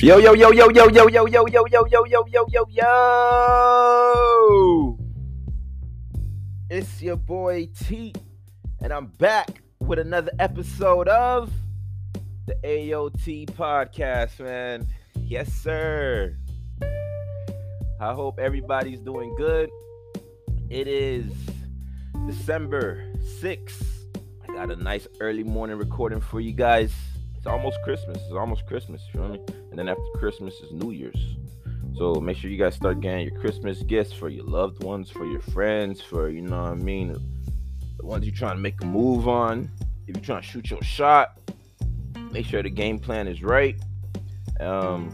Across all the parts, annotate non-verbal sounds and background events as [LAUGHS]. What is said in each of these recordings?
Yo, yo, yo, yo, yo, yo, yo, yo, yo, yo, yo, yo, yo, yo, yo. It's your boy T, and I'm back with another episode of the AOT podcast, man. Yes, sir. I hope everybody's doing good. It is December 6th. I got a nice early morning recording for you guys. It's almost Christmas. It's almost Christmas, you I mean? And then after Christmas is New Year's. So make sure you guys start getting your Christmas gifts for your loved ones, for your friends, for you know what I mean, the ones you're trying to make a move on. If you're trying to shoot your shot, make sure the game plan is right. Um,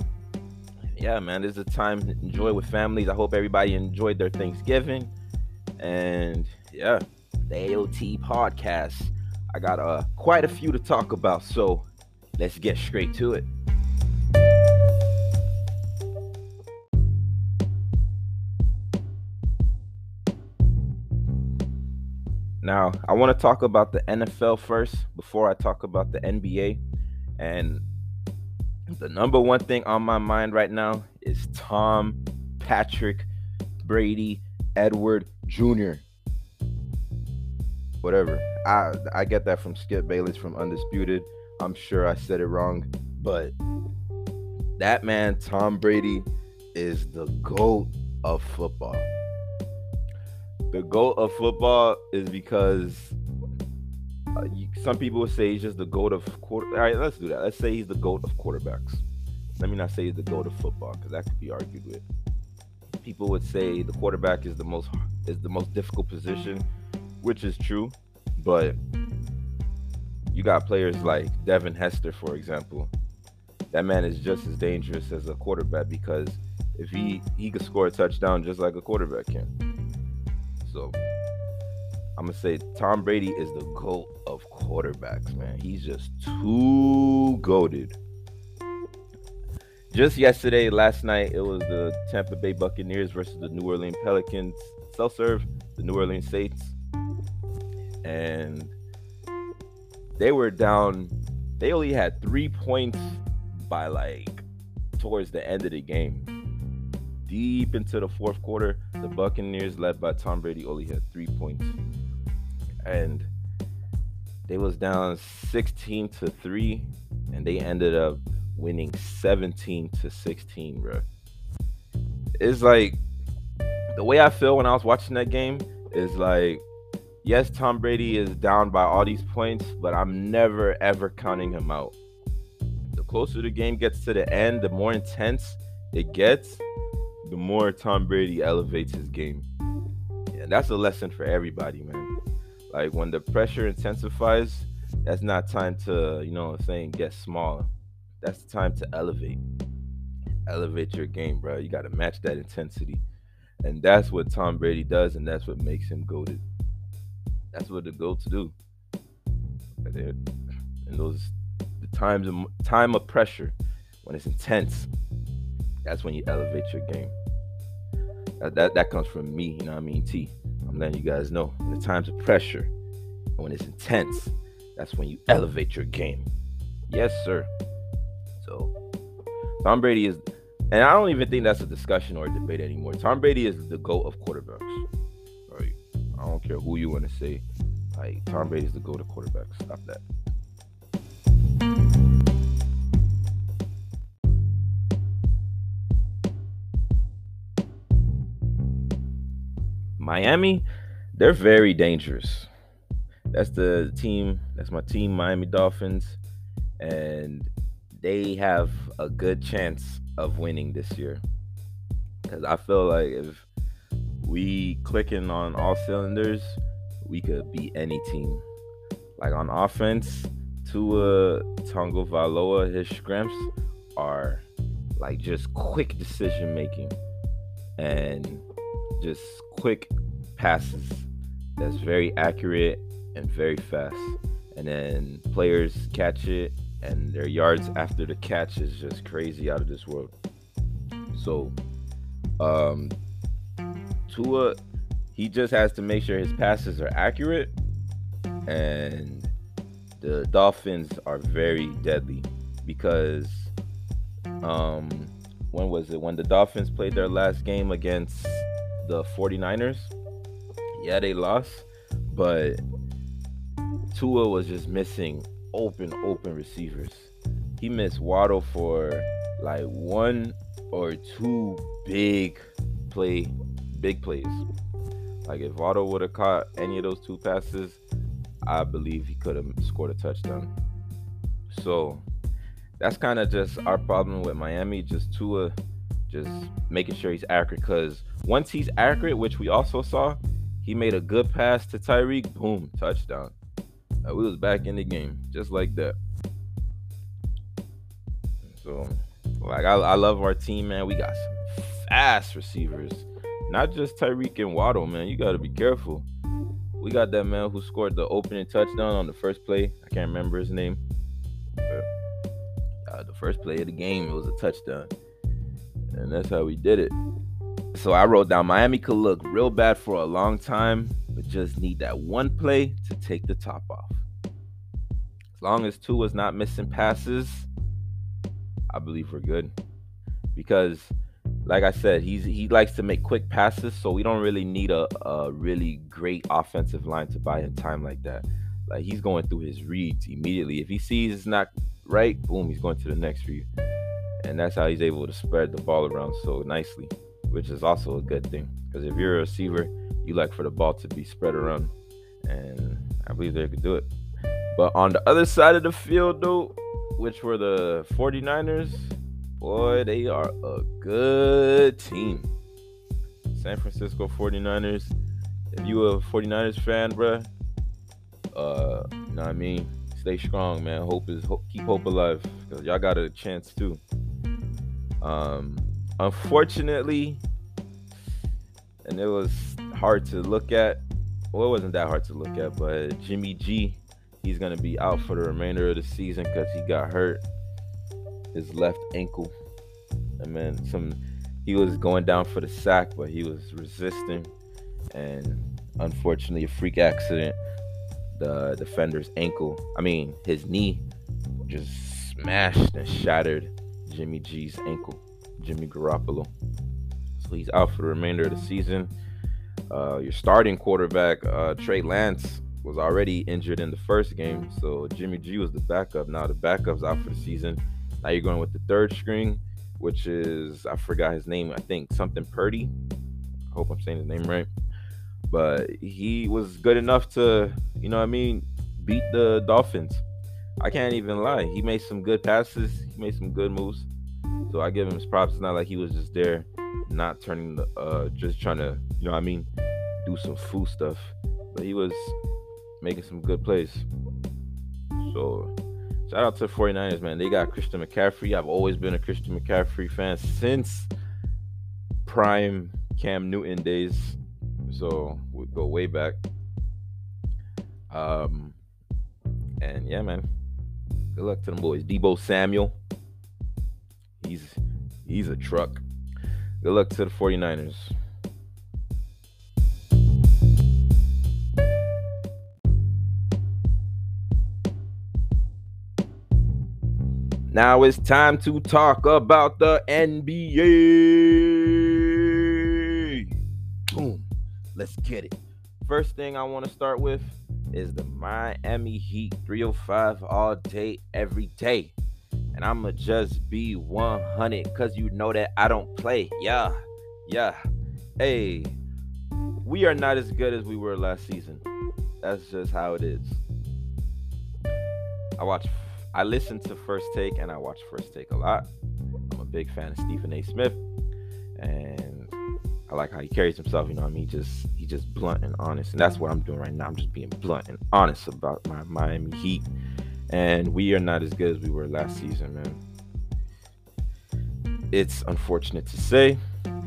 yeah, man, this is a time to enjoy with families. I hope everybody enjoyed their Thanksgiving. And yeah, the AOT podcast. I got uh, quite a few to talk about, so let's get straight to it. Now, I want to talk about the NFL first before I talk about the NBA. And the number one thing on my mind right now is Tom Patrick Brady Edward Jr. Whatever. I I get that from Skip Bayless from Undisputed. I'm sure I said it wrong, but that man Tom Brady is the goat of football. The goat of football is because uh, you, some people would say he's just the goat of quarter. All right, let's do that. Let's say he's the goat of quarterbacks. Let me not say he's the goat of football because that could be argued with. People would say the quarterback is the most is the most difficult position, which is true, but you got players like Devin Hester, for example. That man is just as mm-hmm. dangerous as a quarterback because if he he could score a touchdown just like a quarterback can. So I'm gonna say Tom Brady is the goat of quarterbacks, man. He's just too goaded. Just yesterday, last night, it was the Tampa Bay Buccaneers versus the New Orleans Pelicans. Self serve, the New Orleans Saints. And they were down, they only had three points by like towards the end of the game. Deep into the fourth quarter, the Buccaneers, led by Tom Brady, only had three points. And they was down 16 to 3, and they ended up winning 17 to 16, bro. It's like the way I feel when I was watching that game is like, yes, Tom Brady is down by all these points, but I'm never ever counting him out. The closer the game gets to the end, the more intense it gets, the more Tom Brady elevates his game. And that's a lesson for everybody, man. Like when the pressure intensifies, that's not time to, you know what I'm saying, get smaller that's the time to elevate. Elevate your game, bro. You got to match that intensity. And that's what Tom Brady does, and that's what makes him goaded. That's what the goats do. And those the times of time of pressure, when it's intense, that's when you elevate your game. That, that, that comes from me, you know what I mean? T. I'm letting you guys know. In the times of pressure, when it's intense, that's when you elevate your game. Yes, sir. So Tom Brady is, and I don't even think that's a discussion or a debate anymore. Tom Brady is the goat of quarterbacks. Don't care who you want to say. Like Tom Brady is the go to quarterback. Stop that. Miami, they're very dangerous. That's the team. That's my team, Miami Dolphins, and they have a good chance of winning this year. Because I feel like if we clicking on all cylinders, we could beat any team. Like on offense, Tua valoa his strengths are like just quick decision making and just quick passes that's very accurate and very fast. And then players catch it and their yards after the catch is just crazy out of this world. So, um, Tua, he just has to make sure his passes are accurate, and the Dolphins are very deadly because Um, when was it? When the Dolphins played their last game against the 49ers. Yeah, they lost, but Tua was just missing open, open receivers. He missed Waddle for like one or two big play, big plays. Like if Waddle would have caught any of those two passes, I believe he could have scored a touchdown. So that's kind of just our problem with Miami. Just Tua, just making sure he's accurate. Because once he's accurate, which we also saw, he made a good pass to Tyreek. Boom, touchdown. We was back in the game just like that. So, like, I, I love our team, man. We got some fast receivers, not just Tyreek and Waddle, man. You got to be careful. We got that man who scored the opening touchdown on the first play. I can't remember his name. Uh, the first play of the game, it was a touchdown. And that's how we did it. So I wrote down Miami could look real bad for a long time, but just need that one play to take the top off. As long as two Tua's not missing passes, I believe we're good. Because, like I said, he's he likes to make quick passes, so we don't really need a, a really great offensive line to buy in time like that. Like he's going through his reads immediately. If he sees it's not right, boom, he's going to the next read. And that's how he's able to spread the ball around so nicely, which is also a good thing. Because if you're a receiver, you like for the ball to be spread around. And I believe they could do it. But on the other side of the field, though, which were the 49ers, boy, they are a good team. San Francisco 49ers. If you a 49ers fan, bruh, uh, you know what I mean? Stay strong, man. Hope is hope, keep hope alive because y'all got a chance too. Um, unfortunately, and it was hard to look at. Well, it wasn't that hard to look at, but Jimmy G He's to be out for the remainder of the season because he got hurt his left ankle. And man, some he was going down for the sack, but he was resisting, and unfortunately, a freak accident. The defender's ankle, I mean, his knee, just smashed and shattered Jimmy G's ankle, Jimmy Garoppolo. So he's out for the remainder of the season. Uh, your starting quarterback, uh, Trey Lance, was already injured in the first game, so Jimmy G was the backup. Now the backup's out for the season. Now you're going with the third string, which is I forgot his name. I think something Purdy. I hope I'm saying his name right. But he was good enough to, you know what I mean, beat the Dolphins. I can't even lie. He made some good passes. He made some good moves. So I give him his props. It's not like he was just there, not turning the, uh, just trying to, you know what I mean, do some fool stuff. But he was making some good plays. So shout out to the 49ers, man. They got Christian McCaffrey. I've always been a Christian McCaffrey fan since prime Cam Newton days. So we go way back. Um and yeah, man. Good luck to them boys. Deebo Samuel. He's he's a truck. Good luck to the 49ers. Now it's time to talk about the NBA. Boom. Let's get it. First thing I want to start with is the Miami Heat 305 all day, every day. And I'ma just be 100 because you know that I don't play. Yeah, yeah. Hey, we are not as good as we were last season. That's just how it is. I watched I listen to First Take and I watch First Take a lot. I'm a big fan of Stephen A. Smith, and I like how he carries himself. You know, I mean, just he just blunt and honest, and that's what I'm doing right now. I'm just being blunt and honest about my Miami Heat, and we are not as good as we were last season, man. It's unfortunate to say,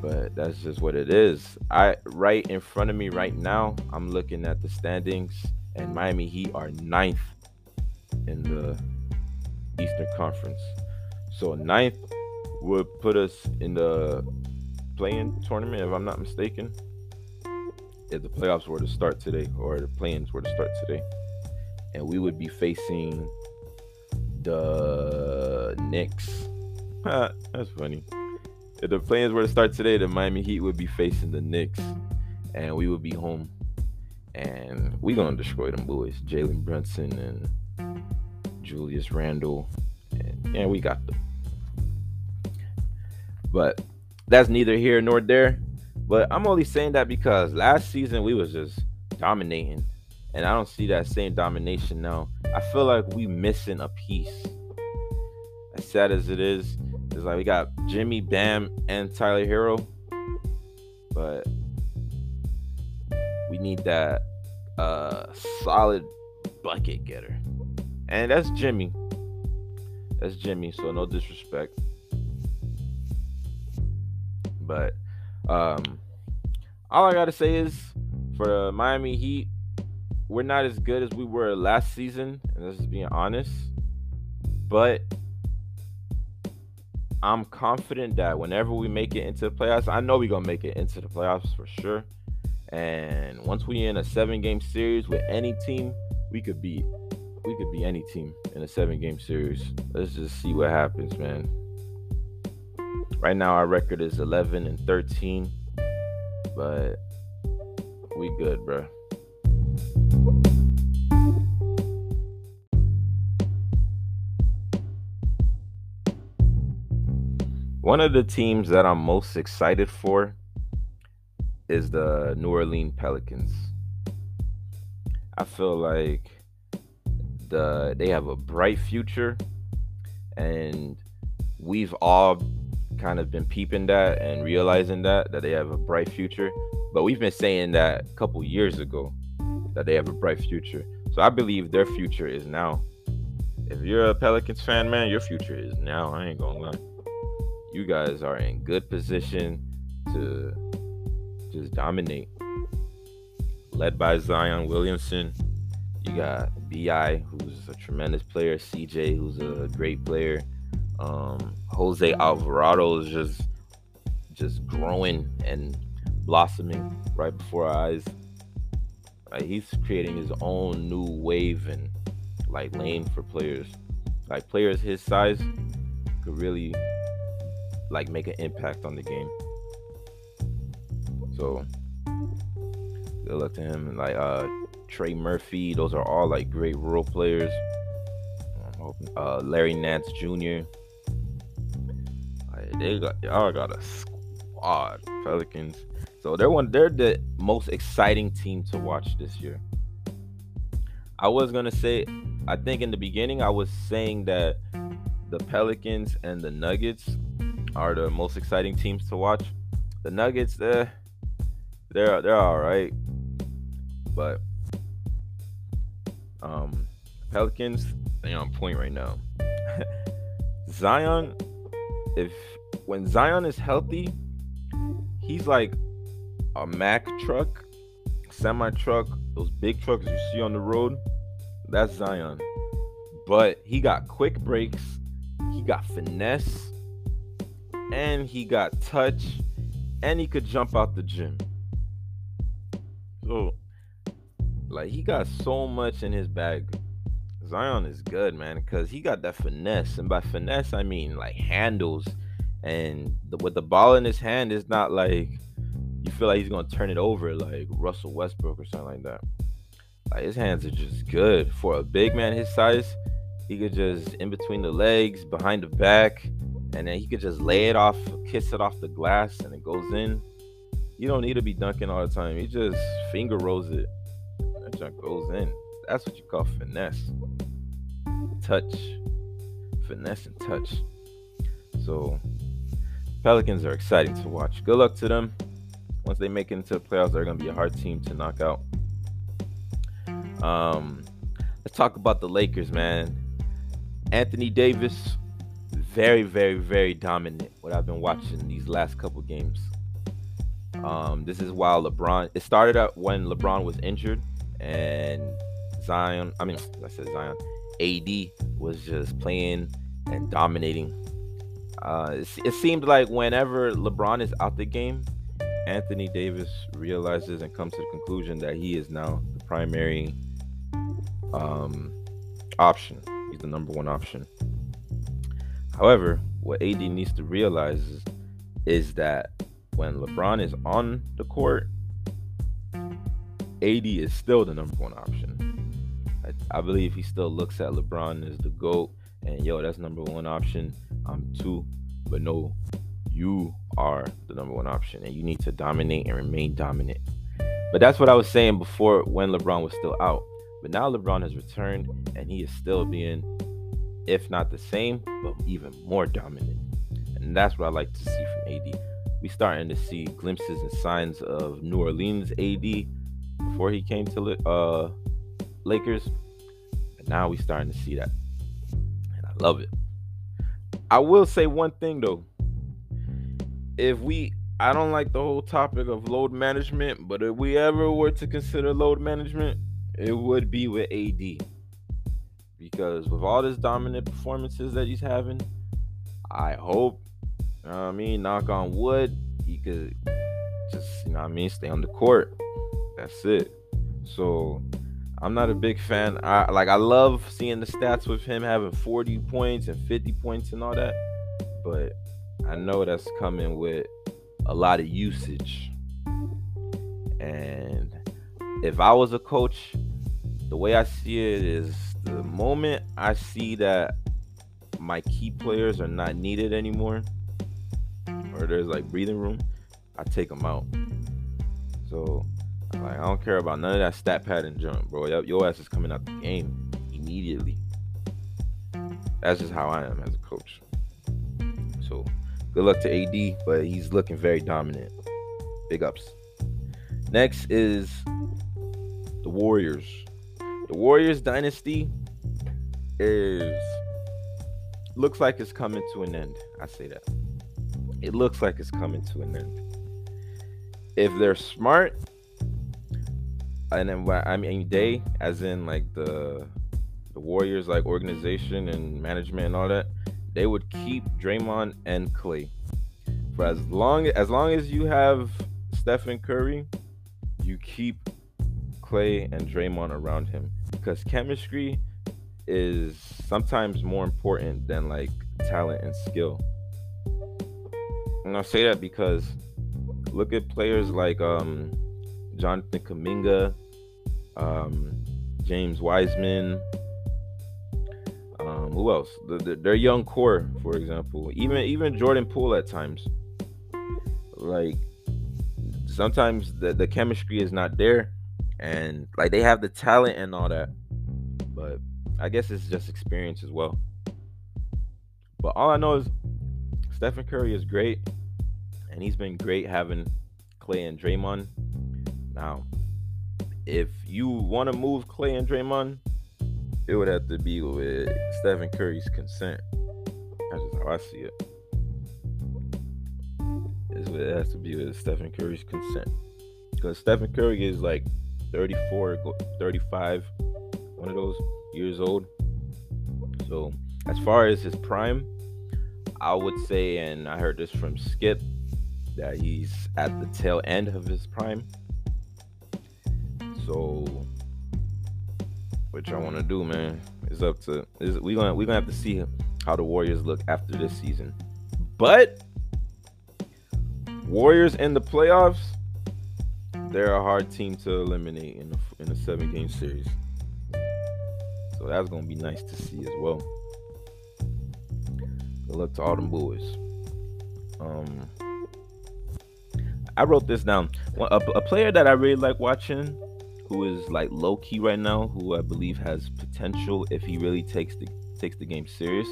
but that's just what it is. I right in front of me right now, I'm looking at the standings, and Miami Heat are ninth in the Eastern Conference. So ninth would put us in the play-in tournament, if I'm not mistaken. If the playoffs were to start today, or the play-ins were to start today, and we would be facing the Knicks [LAUGHS] That's funny. If the plans were to start today, the Miami Heat would be facing the Knicks, and we would be home, and we gonna destroy them boys. Jalen Brunson and Julius Randle, and yeah, we got them. But that's neither here nor there. But I'm only saying that because last season we was just dominating, and I don't see that same domination now. I feel like we missing a piece. As sad as it is, it's like we got Jimmy, Bam, and Tyler Herro, but we need that uh, solid bucket getter, and that's Jimmy. That's Jimmy. So no disrespect, but um, all I gotta say is for the Miami Heat, we're not as good as we were last season, and this is being honest. But I'm confident that whenever we make it into the playoffs, I know we're gonna make it into the playoffs for sure. And once we in a seven game series with any team, we could beat we could be any team in a seven game series. Let's just see what happens, man. Right now our record is 11 and 13, but we good, bro. One of the teams that I'm most excited for is the New Orleans Pelicans. I feel like the they have a bright future. And we've all kind of been peeping that and realizing that that they have a bright future. But we've been saying that a couple years ago that they have a bright future. So i believe their future is now. If you're a pelicans fan man your future is now. I ain't gonna lie. You guys are in good position to just dominate. Led by Zion Williamson, you got BI, who's a tremendous player. CJ, who's a great player. Um, Jose Alvarado is just just growing and blossoming right before our eyes. Like he's creating his own new wave and like lane for players. Like players his size could really like make an impact on the game. So good luck to him. And like uh Trey Murphy, those are all like great role players. Uh, Larry Nance Jr. Like, they got y'all got a squad, Pelicans. So they're one. They're the most exciting team to watch this year. I was gonna say, I think in the beginning I was saying that the Pelicans and the Nuggets are the most exciting teams to watch. The Nuggets, they're they're they're all right, but um, Pelicans they on point right now. [LAUGHS] Zion, if when Zion is healthy, he's like a Mack truck, semi truck, those big trucks you see on the road. That's Zion, but he got quick breaks, he got finesse and he got touch and he could jump out the gym. So like he got so much in his bag. Zion is good, man, because he got that finesse. And by finesse, I mean like handles. And the, with the ball in his hand, it's not like you feel like he's gonna turn it over like Russell Westbrook or something like that. Like his hands are just good for a big man his size. He could just in between the legs, behind the back, and then he could just lay it off, kiss it off the glass, and it goes in. You don't need to be dunking all the time. He just finger rolls it. Goes in. That's what you call finesse. Touch. Finesse and touch. So Pelicans are exciting to watch. Good luck to them. Once they make it into the playoffs, they're gonna be a hard team to knock out. Um, let's talk about the Lakers, man. Anthony Davis very, very, very dominant. What I've been watching these last couple games. Um, this is while LeBron. It started out when LeBron was injured, and Zion. I mean, I said Zion. AD was just playing and dominating. Uh, it, seemed like whenever LeBron is out the game, Anthony Davis realizes and comes to the conclusion that he is now the primary um, option. He's the number one option. However, what AD needs to realize is, is that when LeBron is on the court, AD is still the number one option. I, I believe he still looks at LeBron as the GOAT and yo, that's number one option. I'm two, but no, you are the number one option and you need to dominate and remain dominant. But that's what I was saying before when LeBron was still out. But now LeBron has returned and he is still being, if not the same, but even more dominant. And that's what I like to see from AD. We starting to see glimpses and signs of New Orleans AD before he came to uh, Lakers. And now we starting to see that. And I love it. I will say one thing though. If we I don't like the whole topic of load management, but if we ever were to consider load management, it would be with AD. Because with all his dominant performances that he's having, I hope, you know I mean, knock on wood, he could just, you know I mean, stay on the court. That's it. So I'm not a big fan. I like I love seeing the stats with him having 40 points and 50 points and all that. But I know that's coming with a lot of usage. And if I was a coach, the way I see it is the moment I see that my key players are not needed anymore, or there's like breathing room, I take them out. So, like, I don't care about none of that stat padding junk, bro. Your ass is coming out the game immediately. That's just how I am as a coach. So, Good luck to AD, but he's looking very dominant. Big ups. Next is the Warriors. The Warriors dynasty is looks like it's coming to an end. I say that. It looks like it's coming to an end. If they're smart, and then I mean they, as in like the the Warriors like organization and management and all that, they would keep Draymond and Clay. For as long as long as you have Stephen Curry, you keep Clay and Draymond around him because chemistry is sometimes more important than like talent and skill. And I say that because look at players like um, Jonathan Kuminga, um, James Wiseman, um, who else? The, the, their young core, for example, even even Jordan Poole at times. Like sometimes the the chemistry is not there, and like they have the talent and all that, but I guess it's just experience as well. But all I know is Stephen Curry is great, and he's been great having Clay and Draymond. Now, if you want to move Clay and Draymond, it would have to be with Stephen Curry's consent. That's just how I see it. It has to be with Stephen Curry's consent. Because Stephen Curry is like 34, 35, one of those years old. So, as far as his prime, I would say, and I heard this from Skip, that he's at the tail end of his prime. So, what y'all want to do, man. It's up to is we gonna we gonna have to see how the Warriors look after this season. But Warriors in the playoffs, they're a hard team to eliminate in a, in a seven game series. So that's gonna be nice to see as well. Good luck to all them boys. Um, I wrote this down. A, a player that I really like watching who is like low key right now, who I believe has potential if he really takes the takes the game serious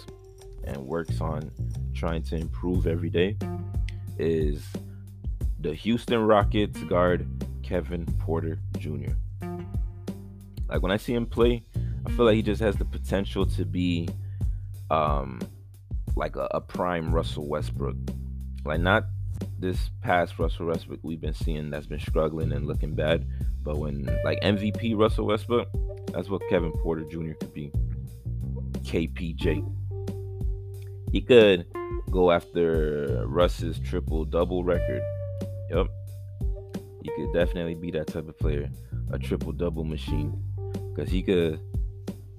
and works on trying to improve every day, is the Houston Rockets guard Kevin Porter Jr. Like when I see him play, I feel like he just has the potential to be um like a, a prime Russell Westbrook. Like not this past Russell Westbrook we've been seeing that's been struggling and looking bad, but when like MVP Russell Westbrook, that's what Kevin Porter Jr. could be. KPJ. He could go after Russ's triple double record. Yep. He could definitely be that type of player, a triple double machine. Because he could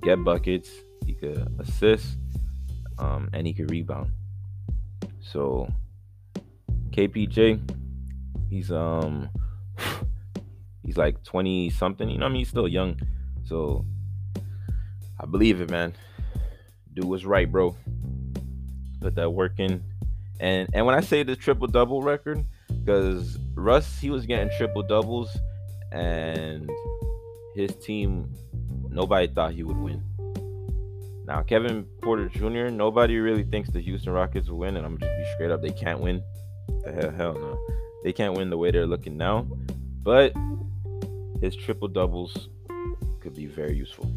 get buckets, he could assist, um, and he could rebound. So KPJ, he's um [SIGHS] he's like 20 something, you know I mean? He's still young. So I believe it, man. Do what's right, bro. Put that work in. And and when I say the triple double record, because Russ he was getting triple doubles and his team nobody thought he would win. Now Kevin Porter Jr. Nobody really thinks the Houston Rockets will win, and I'm just be straight up. They can't win. The hell, hell no. They can't win the way they're looking now. But his triple doubles could be very useful.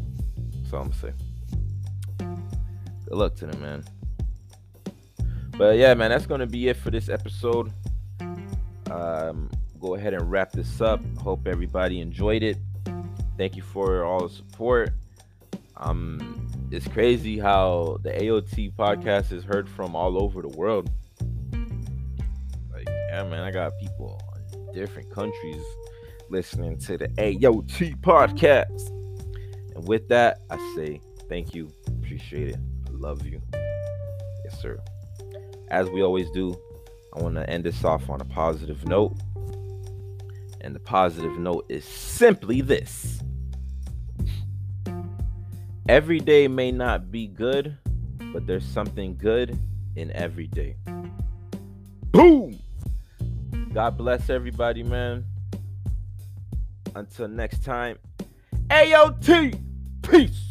That's all I'm saying. Good luck to them, man. But yeah, man, that's gonna be it for this episode. Um, go ahead and wrap this up. Hope everybody enjoyed it. Thank you for all the support. Um, it's crazy how the AOT podcast is heard from all over the world. Yeah, man, I got people in different countries listening to the AOT podcast. And with that, I say thank you, appreciate it, I love you. Yes, sir. As we always do, I want to end this off on a positive note. And the positive note is simply this Every day may not be good, but there's something good in every day. God bless everybody, man. Until next time, AOT, peace.